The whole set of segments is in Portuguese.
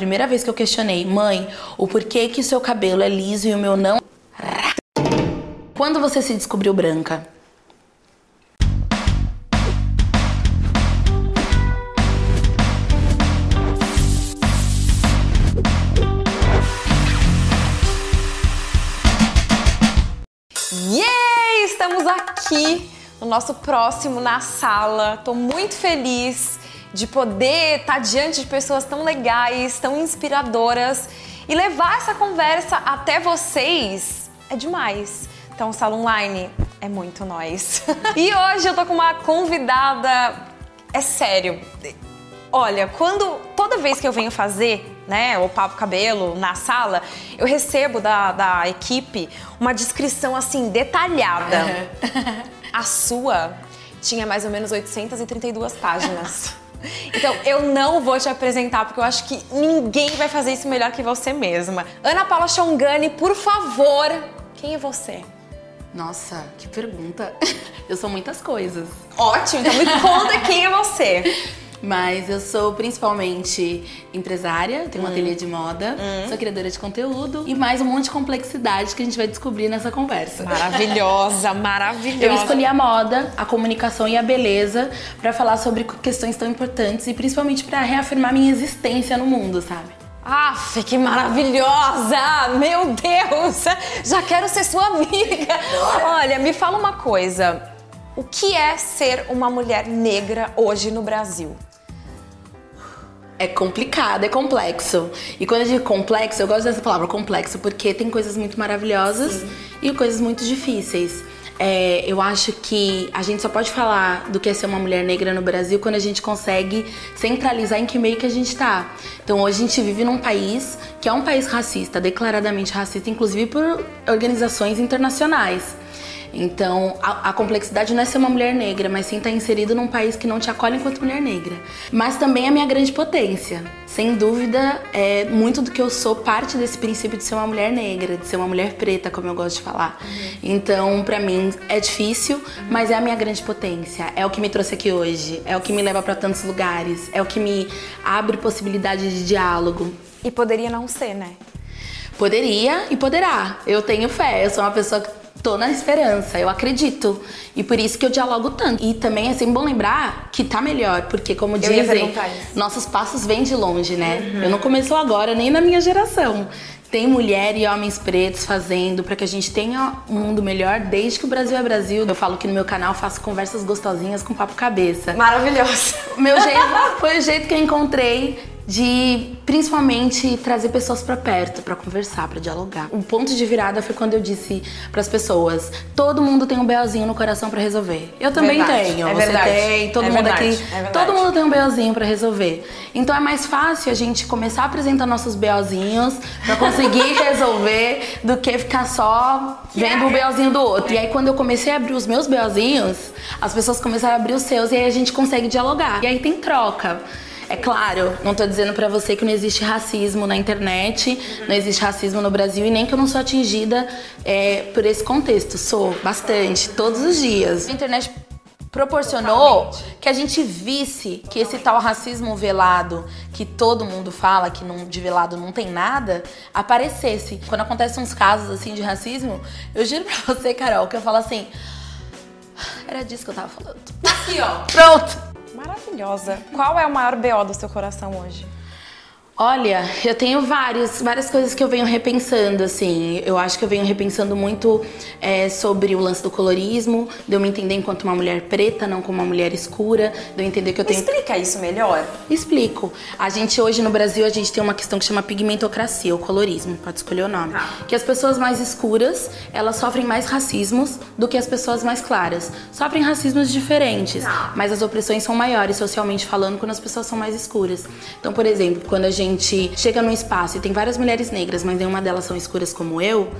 Primeira vez que eu questionei, mãe, o porquê que o seu cabelo é liso e o meu não. Quando você se descobriu branca? Yeah! Estamos aqui no nosso próximo na sala. Tô muito feliz de poder estar diante de pessoas tão legais, tão inspiradoras e levar essa conversa até vocês é demais. Então, sala online é muito nós. e hoje eu tô com uma convidada, é sério. Olha, quando toda vez que eu venho fazer, né, o papo cabelo na sala, eu recebo da, da equipe uma descrição assim detalhada. A sua tinha mais ou menos 832 páginas. Então, eu não vou te apresentar porque eu acho que ninguém vai fazer isso melhor que você mesma. Ana Paula Chongani, por favor, quem é você? Nossa, que pergunta. Eu sou muitas coisas. Ótimo, então me conta quem é você. Mas eu sou principalmente empresária, tenho um Hum. ateliê de moda, sou criadora de conteúdo e mais um monte de complexidade que a gente vai descobrir nessa conversa. Maravilhosa, maravilhosa. Eu escolhi a moda, a comunicação e a beleza pra falar sobre questões tão importantes e principalmente pra reafirmar minha existência no mundo, sabe? Aff, que maravilhosa! Meu Deus! Já quero ser sua amiga! Olha, me fala uma coisa. O que é ser uma mulher negra hoje no Brasil? É complicado, é complexo. E quando eu digo complexo, eu gosto dessa palavra complexo porque tem coisas muito maravilhosas e coisas muito difíceis. É, eu acho que a gente só pode falar do que é ser uma mulher negra no Brasil quando a gente consegue centralizar em que meio que a gente tá. Então hoje a gente vive num país que é um país racista, declaradamente racista, inclusive por organizações internacionais. Então, a, a complexidade não é ser uma mulher negra, mas sim estar inserido num país que não te acolhe enquanto mulher negra. Mas também é a minha grande potência. Sem dúvida, é muito do que eu sou parte desse princípio de ser uma mulher negra, de ser uma mulher preta, como eu gosto de falar. Então, pra mim é difícil, mas é a minha grande potência. É o que me trouxe aqui hoje, é o que me leva pra tantos lugares, é o que me abre possibilidade de diálogo. E poderia não ser, né? Poderia e poderá. Eu tenho fé. Eu sou uma pessoa que tô na esperança. Eu acredito. E por isso que eu dialogo tanto. E também é sempre bom lembrar que tá melhor. Porque, como ia dizem, nossos passos vêm de longe, né? Eu não começou agora, nem na minha geração. Tem mulher e homens pretos fazendo para que a gente tenha um mundo melhor desde que o Brasil é Brasil. Eu falo que no meu canal faço conversas gostosinhas com papo cabeça. Maravilhosa. Meu jeito foi o jeito que eu encontrei de principalmente trazer pessoas pra perto, pra conversar, pra dialogar. O ponto de virada foi quando eu disse pras pessoas: todo mundo tem um BOzinho no coração pra resolver. Eu também Verdade, tenho, é você verdade, tem, todo é mundo verdade, aqui, é todo mundo tem um BOzinho pra resolver. Então é mais fácil a gente começar a apresentar nossos BOzinhos pra conseguir resolver do que ficar só vendo o BOzinho do outro. E aí quando eu comecei a abrir os meus BOzinhos, as pessoas começaram a abrir os seus e aí a gente consegue dialogar. E aí tem troca. É claro, não tô dizendo pra você que não existe racismo na internet, não existe racismo no Brasil e nem que eu não sou atingida é, por esse contexto. Sou bastante, todos os dias. A internet proporcionou que a gente visse que esse tal racismo velado, que todo mundo fala que não, de velado não tem nada, aparecesse. Quando acontecem uns casos assim de racismo, eu juro pra você, Carol, que eu falo assim. Era disso que eu tava falando. Aqui, ó. Pronto! Maravilhosa. Qual é o maior BO do seu coração hoje? Olha, eu tenho vários, várias coisas que eu venho repensando, assim. Eu acho que eu venho repensando muito é, sobre o lance do colorismo, de eu me entender enquanto uma mulher preta, não como uma mulher escura, de eu entender que eu tenho. explica isso melhor. Explico. A gente hoje no Brasil, a gente tem uma questão que chama pigmentocracia, o colorismo, pode escolher o nome. Tá. Que as pessoas mais escuras, elas sofrem mais racismos do que as pessoas mais claras. Sofrem racismos diferentes, Tá. mas as opressões são maiores socialmente falando quando as pessoas são mais escuras. Então, por exemplo, quando a gente chega num espaço e tem várias mulheres negras, mas nenhuma delas são escuras como eu,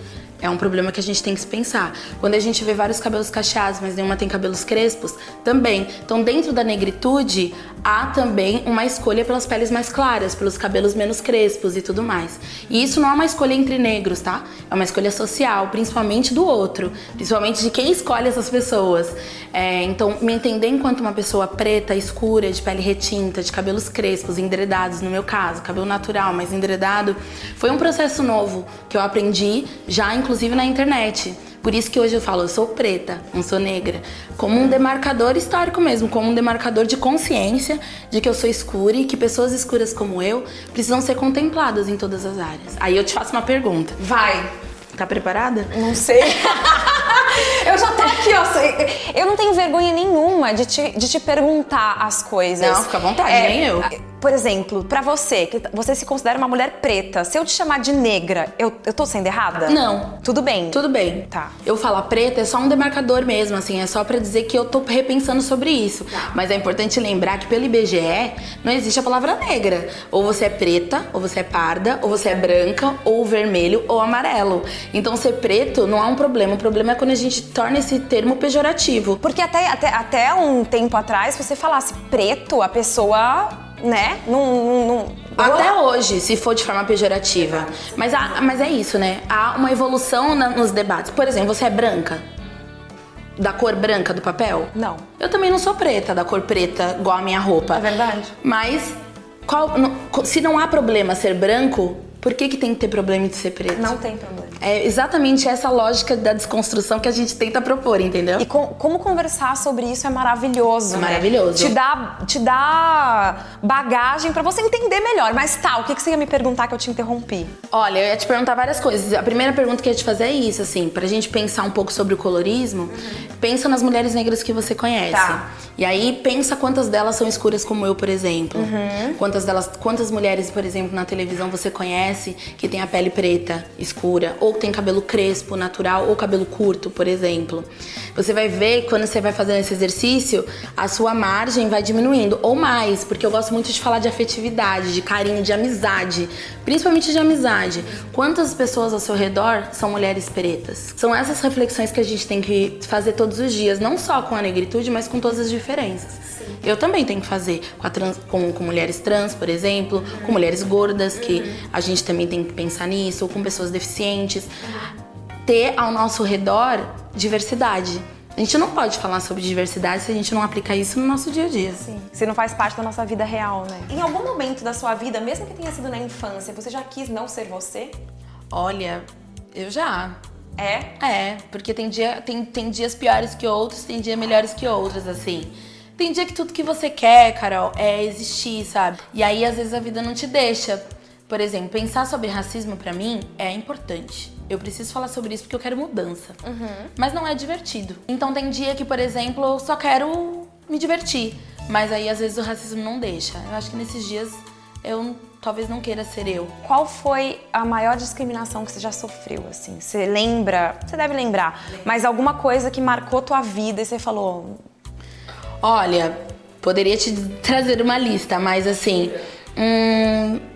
É um problema que a gente tem que se pensar. Quando a gente vê vários cabelos cacheados, mas nenhuma tem cabelos crespos, também. Então, dentro da negritude, há também uma escolha pelas peles mais claras, pelos cabelos menos crespos e tudo mais. E isso não é uma escolha entre negros, tá? É uma escolha social, principalmente do outro, principalmente de quem escolhe essas pessoas. É, então, me entender enquanto uma pessoa preta, escura, de pele retinta, de cabelos crespos, endredados, no meu caso, cabelo natural, mas endredado, foi um processo novo que eu aprendi já, inclusive, na internet. Por isso que hoje eu falo, eu sou preta, não sou negra. Como um demarcador histórico mesmo, como um demarcador de consciência de que eu sou escura e que pessoas escuras como eu precisam ser contempladas em todas as áreas. Aí eu te faço uma pergunta. Vai. Tá preparada? Não sei. eu já tô aqui, ó. Eu não tenho vergonha nenhuma de te, de te perguntar as coisas. Não, fica à vontade, é, nem eu. Por exemplo, para você, que você se considera uma mulher preta, se eu te chamar de negra, eu, eu tô sendo errada? Não. Tudo bem? Tudo bem. Tá. Eu falar preta é só um demarcador mesmo, assim, é só para dizer que eu tô repensando sobre isso. Tá. Mas é importante lembrar que pelo IBGE não existe a palavra negra. Ou você é preta, ou você é parda, ou você é branca, ou vermelho, ou amarelo. Então ser preto não é um problema. O problema é quando a gente torna esse termo pejorativo. Porque até, até, até um tempo atrás, se você falasse preto, a pessoa né? Não, não, Até hoje, se for de forma pejorativa. Mas, há, mas é isso, né? Há uma evolução na, nos debates. Por exemplo, você é branca? Da cor branca do papel? Não. Eu também não sou preta, da cor preta, igual a minha roupa. É verdade. Mas qual, se não há problema ser branco, por que, que tem que ter problema de ser preto? Não tem problema. É exatamente essa lógica da desconstrução que a gente tenta propor, entendeu? E com, como conversar sobre isso é maravilhoso. É né? maravilhoso. Te dá, te dá bagagem para você entender melhor. Mas tá, o que, que você ia me perguntar que eu te interrompi? Olha, eu ia te perguntar várias coisas. A primeira pergunta que eu ia te fazer é isso, assim, pra gente pensar um pouco sobre o colorismo, uhum. pensa nas mulheres negras que você conhece. Tá. E aí pensa quantas delas são escuras como eu, por exemplo. Uhum. Quantas delas, quantas mulheres, por exemplo, na televisão você conhece que tem a pele preta, escura, ou tem cabelo crespo, natural, ou cabelo curto, por exemplo. Você vai ver quando você vai fazendo esse exercício, a sua margem vai diminuindo, ou mais, porque eu gosto muito de falar de afetividade, de carinho, de amizade, principalmente de amizade. Quantas pessoas ao seu redor são mulheres pretas? São essas reflexões que a gente tem que fazer todos os dias, não só com a negritude, mas com todas as diferenças. Sim. Eu também tenho que fazer com, trans, com, com, mulheres trans, por exemplo, uhum. com mulheres gordas, que uhum. a gente também tem que pensar nisso, ou com pessoas deficientes. Ter ao nosso redor diversidade. A gente não pode falar sobre diversidade se a gente não aplicar isso no nosso dia a dia. Sim. Se não faz parte da nossa vida real, né? Em algum momento da sua vida, mesmo que tenha sido na infância, você já quis não ser você? Olha, eu já. É? É, porque tem, dia, tem, tem dias piores que outros, tem dias melhores que outros, assim. Tem dia que tudo que você quer, Carol, é existir, sabe? E aí, às vezes, a vida não te deixa. Por exemplo, pensar sobre racismo para mim é importante. Eu preciso falar sobre isso porque eu quero mudança. Uhum. Mas não é divertido. Então tem dia que, por exemplo, eu só quero me divertir. Mas aí às vezes o racismo não deixa. Eu acho que nesses dias eu talvez não queira ser eu. Qual foi a maior discriminação que você já sofreu, assim? Você lembra? Você deve lembrar. Mas alguma coisa que marcou tua vida e você falou... Olha, poderia te trazer uma lista, mas assim... Hum,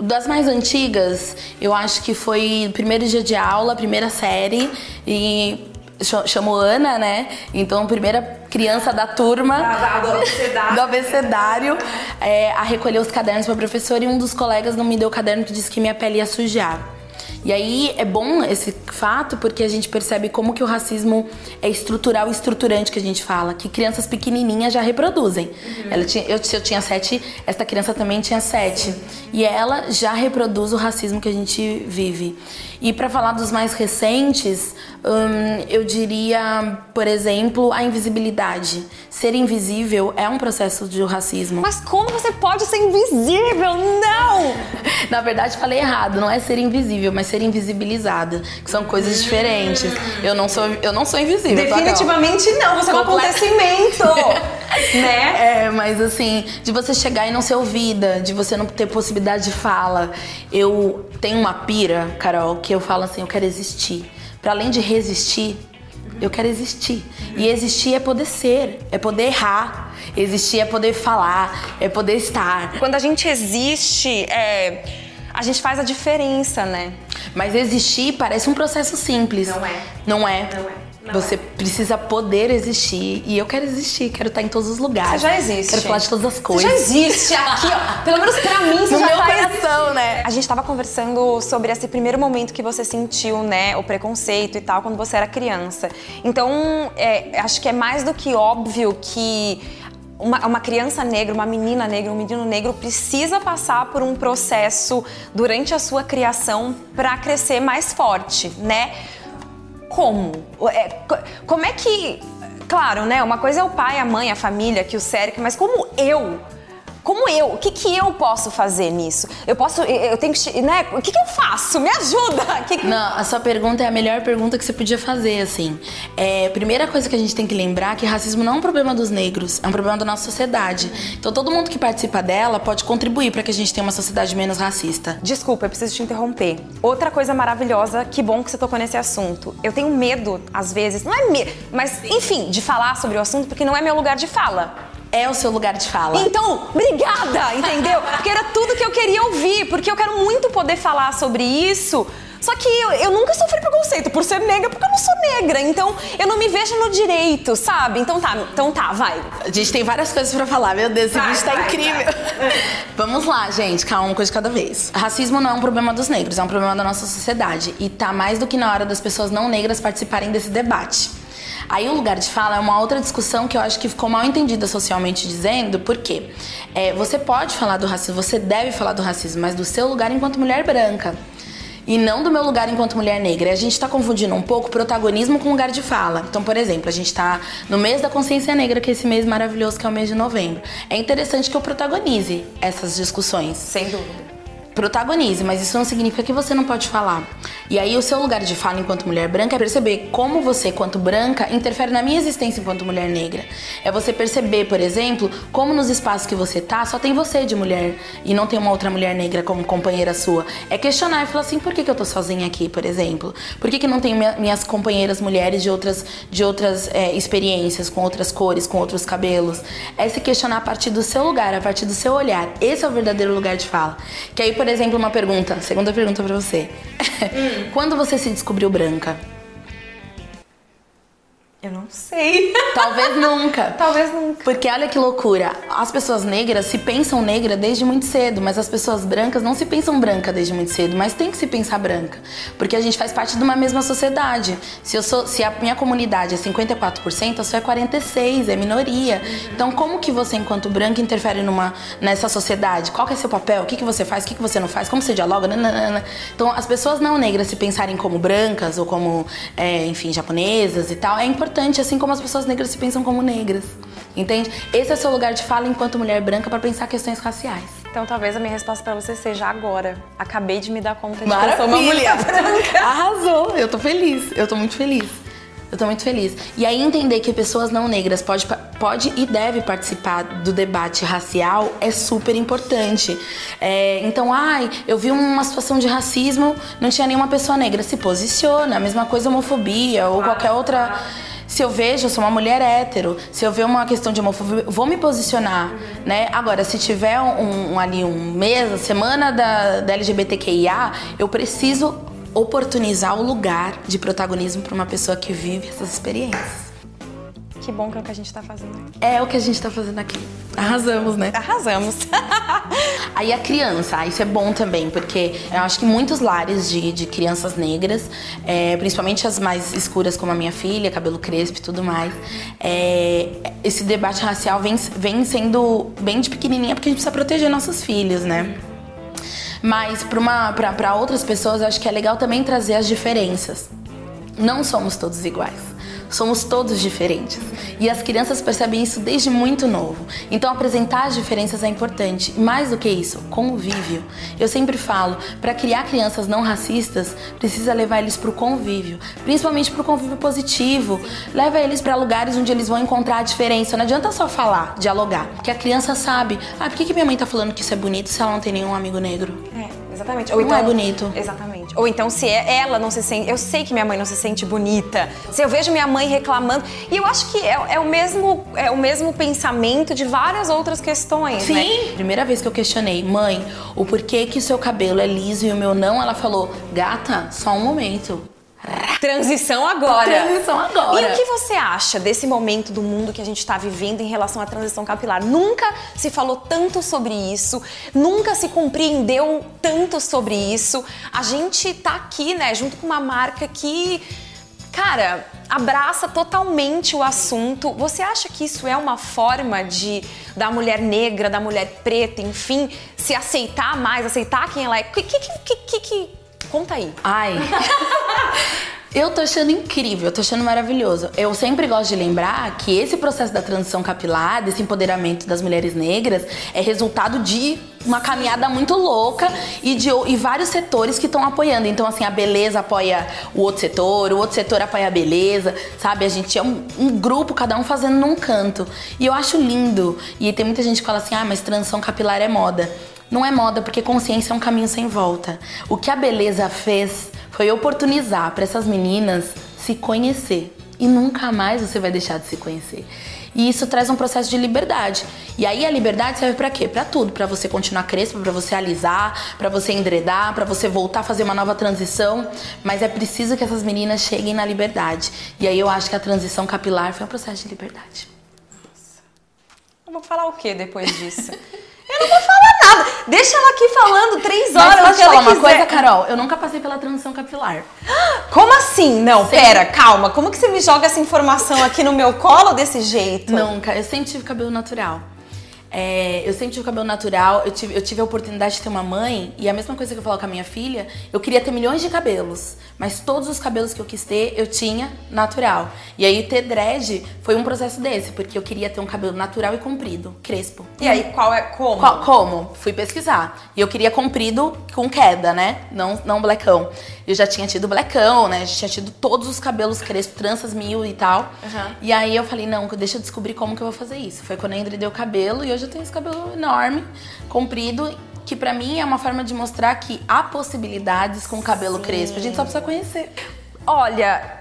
das mais antigas, eu acho que foi primeiro dia de aula, primeira série, e chamou Ana, né? Então, primeira criança da turma da, do abecedário, do abecedário é, a recolher os cadernos para professor e um dos colegas não me deu o caderno que disse que minha pele ia sujar. E aí é bom esse fato porque a gente percebe como que o racismo é estrutural e estruturante que a gente fala, que crianças pequenininhas já reproduzem. Uhum. Ela tinha, eu, se eu tinha sete, esta criança também tinha sete. E ela já reproduz o racismo que a gente vive. E para falar dos mais recentes, hum, eu diria, por exemplo, a invisibilidade. Ser invisível é um processo de racismo. Mas como você pode ser invisível? Não! Na verdade, falei errado. Não é ser invisível, mas ser invisibilizada. Que são coisas diferentes. Eu não sou, eu não sou invisível. Definitivamente não. Você é um acontecimento. né? É, mas assim, de você chegar e não ser ouvida, de você não ter possibilidade de fala. Eu tenho uma pira, Carol, que eu falo assim, eu quero existir. Para além de resistir, eu quero existir. E existir é poder ser, é poder errar. Existir é poder falar, é poder estar. Quando a gente existe, é, a gente faz a diferença, né? Mas existir parece um processo simples. Não é. Não é. Não é. Não você é. precisa poder existir. E eu quero existir, quero estar em todos os lugares. Você já existe. Quero falar de todas as coisas. Você já existe aqui, ó. Pelo menos pra mim, você No já meu tá coração, né? A gente tava conversando sobre esse primeiro momento que você sentiu, né? O preconceito e tal, quando você era criança. Então, é, acho que é mais do que óbvio que uma, uma, criança negra, uma menina negra, um menino negro precisa passar por um processo durante a sua criação para crescer mais forte, né? Como? É, como é que. Claro, né? Uma coisa é o pai, a mãe, a família que o cerca, mas como eu como eu, o que, que eu posso fazer nisso? Eu posso, eu tenho que, né? O que, que eu faço? Me ajuda! Que que... Não, a sua pergunta é a melhor pergunta que você podia fazer, assim. É, primeira coisa que a gente tem que lembrar é que racismo não é um problema dos negros, é um problema da nossa sociedade. Então todo mundo que participa dela pode contribuir para que a gente tenha uma sociedade menos racista. Desculpa, eu preciso te interromper. Outra coisa maravilhosa, que bom que você tocou nesse assunto. Eu tenho medo, às vezes, não é medo, mas enfim, de falar sobre o assunto porque não é meu lugar de fala é o seu lugar de fala. Então, obrigada, entendeu? Porque era tudo que eu queria ouvir, porque eu quero muito poder falar sobre isso. Só que eu, eu, nunca sofri preconceito por ser negra, porque eu não sou negra. Então, eu não me vejo no direito, sabe? Então tá, então tá, vai. A gente tem várias coisas para falar. Meu Deus, esse vai, vídeo tá vai, incrível. Vai. Vamos lá, gente. Calma, uma coisa de cada vez. Racismo não é um problema dos negros, é um problema da nossa sociedade. E tá mais do que na hora das pessoas não negras participarem desse debate. Aí o lugar de fala é uma outra discussão que eu acho que ficou mal entendida socialmente dizendo, porque é, você pode falar do racismo, você deve falar do racismo, mas do seu lugar enquanto mulher branca e não do meu lugar enquanto mulher negra. A gente está confundindo um pouco protagonismo com lugar de fala. Então, por exemplo, a gente está no mês da consciência negra, que é esse mês maravilhoso que é o mês de novembro. É interessante que eu protagonize essas discussões. Sem dúvida protagonize, mas isso não significa que você não pode falar. E aí o seu lugar de fala enquanto mulher branca é perceber como você, quanto branca, interfere na minha existência enquanto mulher negra. É você perceber, por exemplo, como nos espaços que você tá, só tem você de mulher e não tem uma outra mulher negra como companheira sua. É questionar e falar assim, por que, que eu tô sozinha aqui, por exemplo? Por que, que não tem minhas companheiras mulheres de outras, de outras é, experiências, com outras cores, com outros cabelos? É se questionar a partir do seu lugar, a partir do seu olhar. Esse é o verdadeiro lugar de fala. Que aí, por por exemplo, uma pergunta, segunda pergunta para você. Hum. Quando você se descobriu branca? Eu não sei. Talvez nunca. Talvez nunca. Porque olha que loucura. As pessoas negras se pensam negra desde muito cedo, mas as pessoas brancas não se pensam branca desde muito cedo, mas tem que se pensar branca. Porque a gente faz parte de uma mesma sociedade. Se eu sou, se a minha comunidade é 54%, a sua é 46, é minoria. Então, como que você enquanto branca interfere numa nessa sociedade? Qual que é seu papel? O que que você faz? O que que você não faz? Como você dialoga? Nananana. Então, as pessoas não negras se pensarem como brancas ou como, é, enfim, japonesas e tal, é importante importante, assim como as pessoas negras se pensam como negras. Entende? Esse é o seu lugar de fala enquanto mulher branca para pensar questões raciais. Então talvez a minha resposta para você seja agora. Acabei de me dar conta de Maravilha. que eu sou uma mulher branca. Arrasou. Eu tô feliz. Eu tô muito feliz. Eu tô muito feliz. E aí entender que pessoas não negras pode, pode e deve participar do debate racial é super importante. É, então, ai, eu vi uma situação de racismo, não tinha nenhuma pessoa negra. Se posiciona. A mesma coisa homofobia ou qualquer outra se eu vejo, eu sou uma mulher hétero, se eu ver uma questão de homofobia, vou me posicionar, uhum. né? Agora, se tiver um, um, ali um mês, semana da, da LGBTQIA, eu preciso oportunizar o lugar de protagonismo para uma pessoa que vive essas experiências. Que bom que é o que a gente tá fazendo aqui. É o que a gente tá fazendo aqui. Arrasamos, né? Arrasamos. Aí a criança, isso é bom também, porque eu acho que muitos lares de, de crianças negras, é, principalmente as mais escuras, como a minha filha, cabelo crespo e tudo mais, é, esse debate racial vem, vem sendo bem de pequenininha, porque a gente precisa proteger nossos filhos, né? Mas para outras pessoas, eu acho que é legal também trazer as diferenças. Não somos todos iguais. Somos todos diferentes. E as crianças percebem isso desde muito novo. Então, apresentar as diferenças é importante. Mais do que isso, convívio. Eu sempre falo, para criar crianças não racistas, precisa levar eles para o convívio, principalmente para o convívio positivo. Leva eles para lugares onde eles vão encontrar a diferença. Não adianta só falar, dialogar, porque a criança sabe. Ah, por que, que minha mãe está falando que isso é bonito se ela não tem nenhum amigo negro? É. Exatamente. Ou não então, é bonito. Exatamente. Ou então, se é, ela não se sente. Eu sei que minha mãe não se sente bonita. Se eu vejo minha mãe reclamando. E eu acho que é, é o, mesmo, é o mesmo pensamento de várias outras questões, Sim. né? Primeira vez que eu questionei, mãe, o porquê que o seu cabelo é liso e o meu não, ela falou, gata, só um momento. Transição agora. Transição agora. E o que você acha desse momento do mundo que a gente está vivendo em relação à transição capilar? Nunca se falou tanto sobre isso, nunca se compreendeu tanto sobre isso. A gente tá aqui, né, junto com uma marca que, cara, abraça totalmente o assunto. Você acha que isso é uma forma de da mulher negra, da mulher preta, enfim, se aceitar mais, aceitar quem ela é? Que que que, que, que conta aí? Ai. Eu tô achando incrível, eu tô achando maravilhoso. Eu sempre gosto de lembrar que esse processo da transição capilar, desse empoderamento das mulheres negras, é resultado de uma caminhada muito louca e de e vários setores que estão apoiando. Então, assim, a beleza apoia o outro setor, o outro setor apoia a beleza, sabe? A gente é um, um grupo, cada um fazendo num canto. E eu acho lindo. E tem muita gente que fala assim: ah, mas transição capilar é moda. Não é moda, porque consciência é um caminho sem volta. O que a beleza fez foi oportunizar para essas meninas se conhecer. E nunca mais você vai deixar de se conhecer. E isso traz um processo de liberdade. E aí a liberdade serve para quê? Para tudo, para você continuar crespo, para você alisar, para você endredar, para você voltar a fazer uma nova transição, mas é preciso que essas meninas cheguem na liberdade. E aí eu acho que a transição capilar foi um processo de liberdade. Eu vou falar o que depois disso? Eu não vou falar nada. Deixa ela aqui falando três horas. Mas posso falar uma quiser. coisa, Carol? Eu nunca passei pela transição capilar. Como assim? Não, sempre. pera, calma. Como que você me joga essa informação aqui no meu colo desse jeito? Nunca. Eu sempre tive cabelo natural. É, eu sempre tive cabelo natural, eu tive, eu tive a oportunidade de ter uma mãe, e a mesma coisa que eu falo com a minha filha, eu queria ter milhões de cabelos, mas todos os cabelos que eu quis ter, eu tinha natural. E aí ter dread foi um processo desse, porque eu queria ter um cabelo natural e comprido, crespo. E aí, qual é como? Qual, como? Fui pesquisar. E eu queria comprido com queda, né? Não, não blackão. Eu já tinha tido blackão, né? Já tinha tido todos os cabelos crespos, tranças mil e tal. Uhum. E aí eu falei, não, deixa eu descobrir como que eu vou fazer isso. Foi quando a Indri deu cabelo e hoje eu tenho esse cabelo enorme, comprido, que para mim é uma forma de mostrar que há possibilidades com cabelo Sim. crespo. A gente só precisa conhecer. Olha,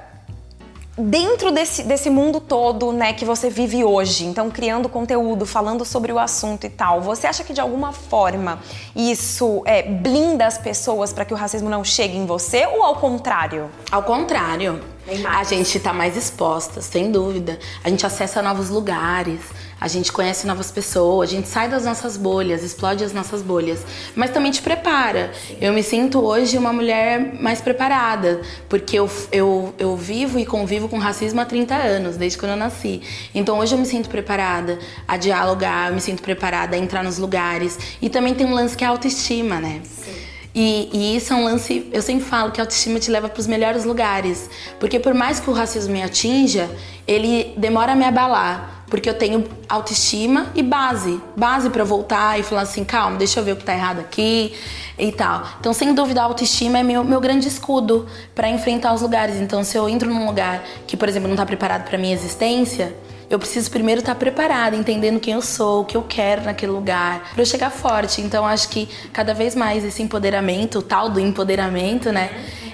dentro desse, desse mundo todo, né, que você vive hoje, então criando conteúdo, falando sobre o assunto e tal, você acha que de alguma forma isso é, blinda as pessoas para que o racismo não chegue em você ou ao contrário? Ao contrário. A gente tá mais exposta, sem dúvida. A gente acessa novos lugares, a gente conhece novas pessoas, a gente sai das nossas bolhas, explode as nossas bolhas, mas também te prepara. Eu me sinto hoje uma mulher mais preparada, porque eu, eu, eu vivo e convivo com racismo há 30 anos, desde quando eu nasci. Então hoje eu me sinto preparada a dialogar, eu me sinto preparada a entrar nos lugares. E também tem um lance que é a autoestima, né? Sim. E, e, isso é um lance, eu sempre falo que a autoestima te leva para os melhores lugares. Porque por mais que o racismo me atinja, ele demora a me abalar. Porque eu tenho autoestima e base. Base para voltar e falar assim, calma, deixa eu ver o que tá errado aqui e tal. Então, sem dúvida, a autoestima é meu, meu grande escudo para enfrentar os lugares. Então, se eu entro num lugar que, por exemplo, não tá preparado para minha existência, eu preciso primeiro estar preparada, entendendo quem eu sou, o que eu quero naquele lugar, para eu chegar forte. Então acho que cada vez mais esse empoderamento, o tal do empoderamento, né,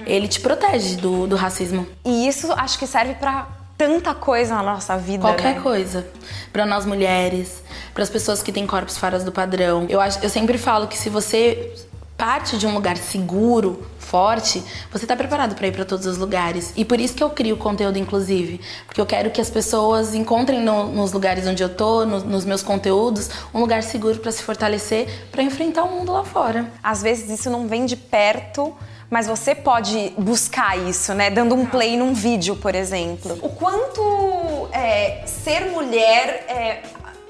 ele te protege do, do racismo. E isso acho que serve para tanta coisa na nossa vida. Qualquer né? coisa. Para nós mulheres, para as pessoas que têm corpos fora do padrão. Eu, acho, eu sempre falo que se você parte de um lugar seguro, forte, você está preparado para ir para todos os lugares. E por isso que eu crio conteúdo, inclusive. Porque eu quero que as pessoas encontrem no, nos lugares onde eu tô, no, nos meus conteúdos, um lugar seguro para se fortalecer, para enfrentar o mundo lá fora. Às vezes isso não vem de perto. Mas você pode buscar isso, né? Dando um play num vídeo, por exemplo. O quanto é, ser mulher é,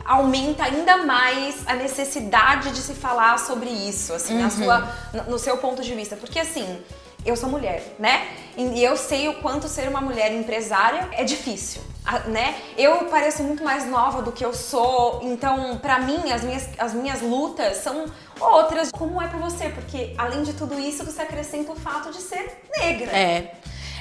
aumenta ainda mais a necessidade de se falar sobre isso, assim, uhum. na sua, no seu ponto de vista. Porque assim, eu sou mulher, né? E eu sei o quanto ser uma mulher empresária é difícil, né? Eu pareço muito mais nova do que eu sou, então para mim as minhas, as minhas lutas são outras. Como é para você? Porque além de tudo isso, você acrescenta o fato de ser negra. É.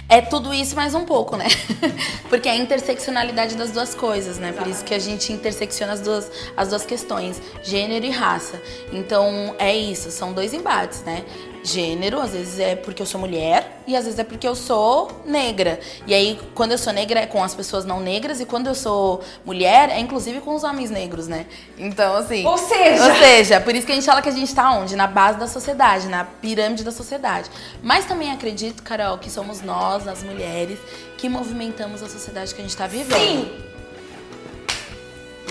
É tudo isso mais um pouco, né? Porque é a interseccionalidade das duas coisas, né? Por isso que a gente intersecciona as duas, as duas questões, gênero e raça. Então é isso, são dois embates, né? Gênero, às vezes é porque eu sou mulher e às vezes é porque eu sou negra. E aí, quando eu sou negra é com as pessoas não negras e quando eu sou mulher é inclusive com os homens negros, né? Então, assim. Ou seja. Ou seja, por isso que a gente fala que a gente tá onde? Na base da sociedade, na pirâmide da sociedade. Mas também acredito, Carol, que somos nós, as mulheres, que movimentamos a sociedade que a gente tá vivendo. Sim!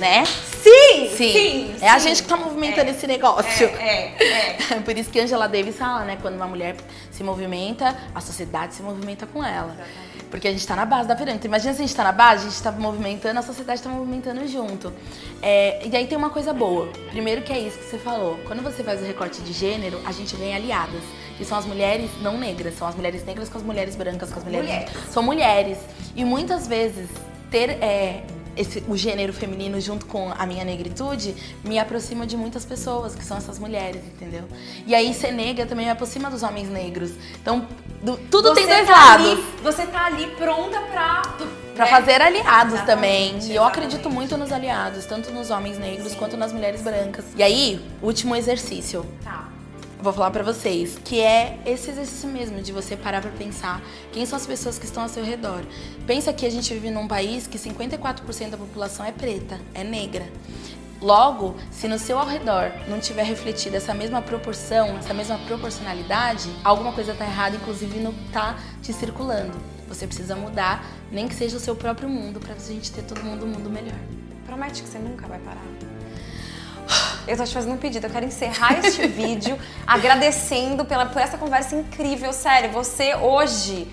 Né? Sim! Sim. Sim! é a sim. gente que tá movimentando É. esse negócio. É, é, é. Por isso que Angela Davis fala, né? Quando uma mulher se movimenta, a sociedade se movimenta com ela. Porque a gente tá na base da pirâmide. Então, imagina se a gente tá na base, a gente tá movimentando, a sociedade tá movimentando junto. É, e aí tem uma coisa boa. Primeiro que é isso que você falou. Quando você faz o recorte de gênero, a gente ganha aliadas. Que são as mulheres não negras. São as mulheres negras com as mulheres brancas, com as mulheres... Mulheres. São mulheres. E muitas vezes, ter... é, esse, o gênero feminino junto com a minha negritude me aproxima de muitas pessoas, que são essas mulheres, entendeu? E aí ser negra também me aproxima dos homens negros. Então, do- tudo tem Você dois tá lados. ali- você tá ali pronta pra. Pra né? fazer aliados Exatamente, também. E eu exatamente. acredito muito nos aliados, tanto nos homens negros quanto nas mulheres brancas. E aí, último exercício. Tá. Vou falar pra vocês, que é esse exercício mesmo de você parar pra pensar quem são as pessoas que estão ao seu redor. Pensa que a gente vive num país que 54% da população é preta, é negra. Logo, se no seu ao redor não tiver refletido essa mesma proporção, essa mesma proporcionalidade, alguma coisa tá errada, inclusive não tá te circulando. Você precisa mudar, nem que seja o seu próprio mundo, pra gente ter todo mundo um mundo melhor. Promete que você nunca vai parar. Eu tô te fazendo um pedido, eu quero encerrar este vídeo agradecendo pela, por essa conversa incrível. Sério, você hoje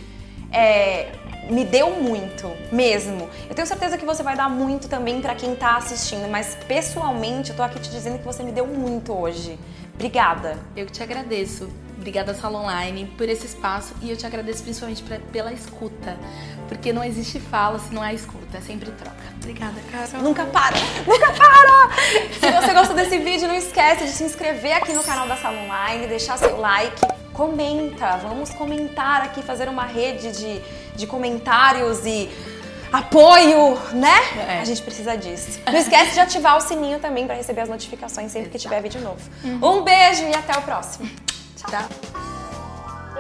é, me deu muito, mesmo. Eu tenho certeza que você vai dar muito também pra quem tá assistindo, mas pessoalmente eu tô aqui te dizendo que você me deu muito hoje. Obrigada. Eu que te agradeço. Obrigada, Sala Online, por esse espaço e eu te agradeço principalmente pra- pela escuta. Porque não existe fala se não há escuta, é sempre troca. Obrigada, Carol. Nunca para, nunca para! Se você gostou desse vídeo, não esquece de se inscrever aqui no canal da Sala Online, deixar seu like, comenta, vamos comentar aqui, fazer uma rede de, de comentários e apoio, né? É. A gente precisa disso. Não esquece de ativar o sininho também para receber as notificações sempre que tiver vídeo novo. Um beijo e até o próximo. Tá?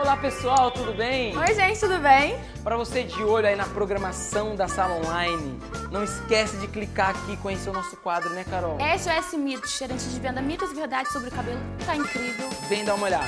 Olá pessoal, tudo bem? Oi, gente, tudo bem? Para você de olho aí na programação da sala online, não esquece de clicar aqui e conhecer o nosso quadro, né, Carol? SOS Mitos, gerente de venda Mitos e Verdades sobre o cabelo. Tá incrível. Vem dar uma olhada.